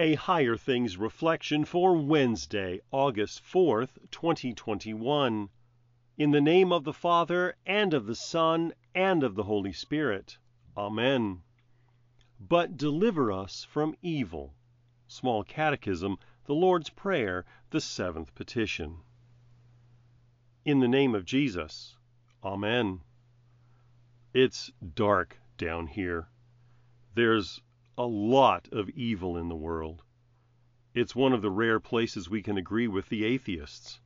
a Higher Things reflection for Wednesday, August 4th, 2021. In the name of the Father, and of the Son, and of the Holy Spirit. Amen. But deliver us from evil. Small Catechism, the Lord's Prayer, the seventh petition. In the name of Jesus. Amen. It's dark down here. There's a lot of evil in the world. It's one of the rare places we can agree with the atheists.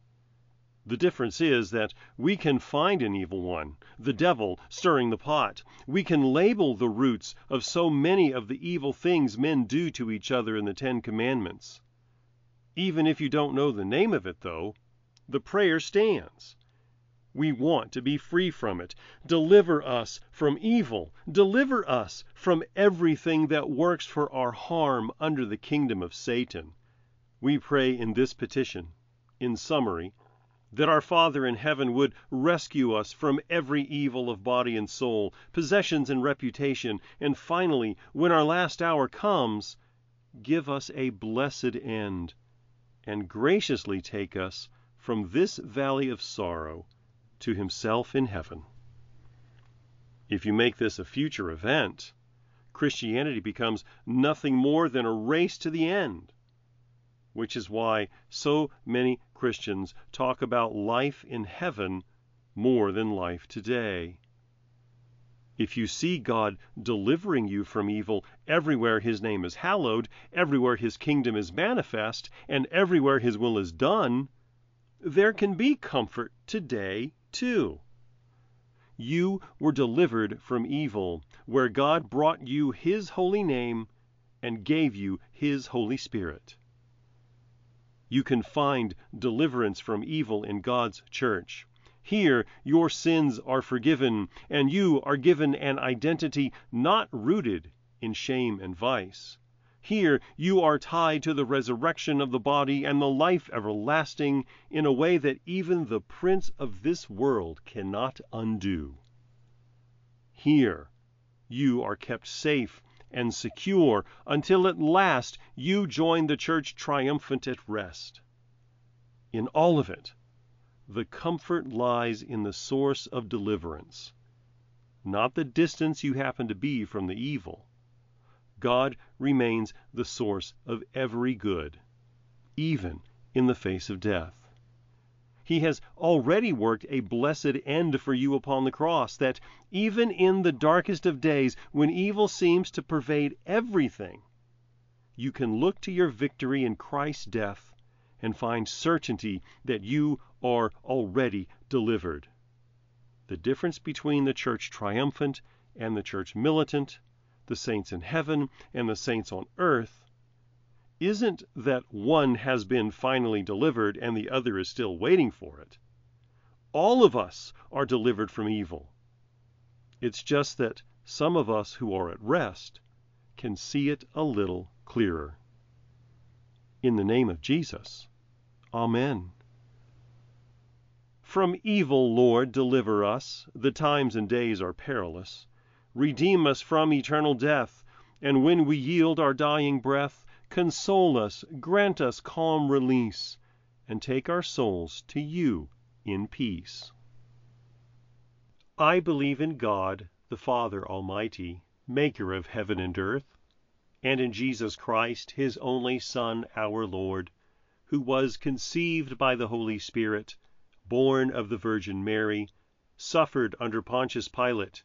The difference is that we can find an evil one, the devil stirring the pot. We can label the roots of so many of the evil things men do to each other in the Ten Commandments. Even if you don't know the name of it, though, the prayer stands. We want to be free from it. Deliver us from evil. Deliver us from everything that works for our harm under the kingdom of Satan. We pray in this petition, in summary, that our Father in heaven would rescue us from every evil of body and soul, possessions and reputation, and finally, when our last hour comes, give us a blessed end, and graciously take us from this valley of sorrow to himself in heaven. If you make this a future event, Christianity becomes nothing more than a race to the end, which is why so many Christians talk about life in heaven more than life today. If you see God delivering you from evil everywhere his name is hallowed, everywhere his kingdom is manifest, and everywhere his will is done, there can be comfort today too. You were delivered from evil, where God brought you his holy name and gave you his Holy Spirit. You can find deliverance from evil in God's church. Here your sins are forgiven, and you are given an identity not rooted in shame and vice. Here you are tied to the resurrection of the body and the life everlasting in a way that even the prince of this world cannot undo. Here you are kept safe and secure until at last you join the church triumphant at rest. In all of it, the comfort lies in the source of deliverance, not the distance you happen to be from the evil. God remains the source of every good, even in the face of death. He has already worked a blessed end for you upon the cross, that even in the darkest of days, when evil seems to pervade everything, you can look to your victory in Christ's death and find certainty that you are already delivered. The difference between the church triumphant and the church militant the saints in heaven and the saints on earth isn't that one has been finally delivered and the other is still waiting for it. All of us are delivered from evil. It's just that some of us who are at rest can see it a little clearer. In the name of Jesus, Amen. From evil, Lord, deliver us. The times and days are perilous. Redeem us from eternal death, and when we yield our dying breath, console us, grant us calm release, and take our souls to you in peace. I believe in God, the Father Almighty, maker of heaven and earth, and in Jesus Christ, his only Son, our Lord, who was conceived by the Holy Spirit, born of the Virgin Mary, suffered under Pontius Pilate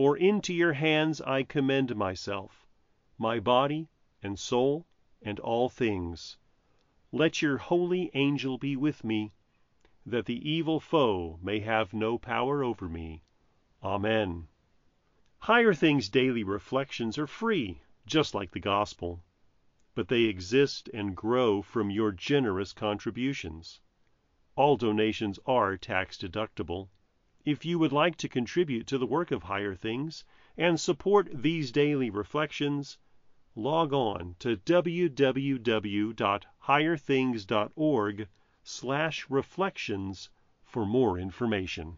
For into your hands I commend myself, my body and soul and all things. Let your holy angel be with me, that the evil foe may have no power over me. Amen. Higher Things Daily Reflections are free, just like the Gospel but they exist and grow from your generous contributions. All donations are tax deductible. If you would like to contribute to the work of Higher Things and support these daily reflections, log on to www.higherthings.org/reflections for more information.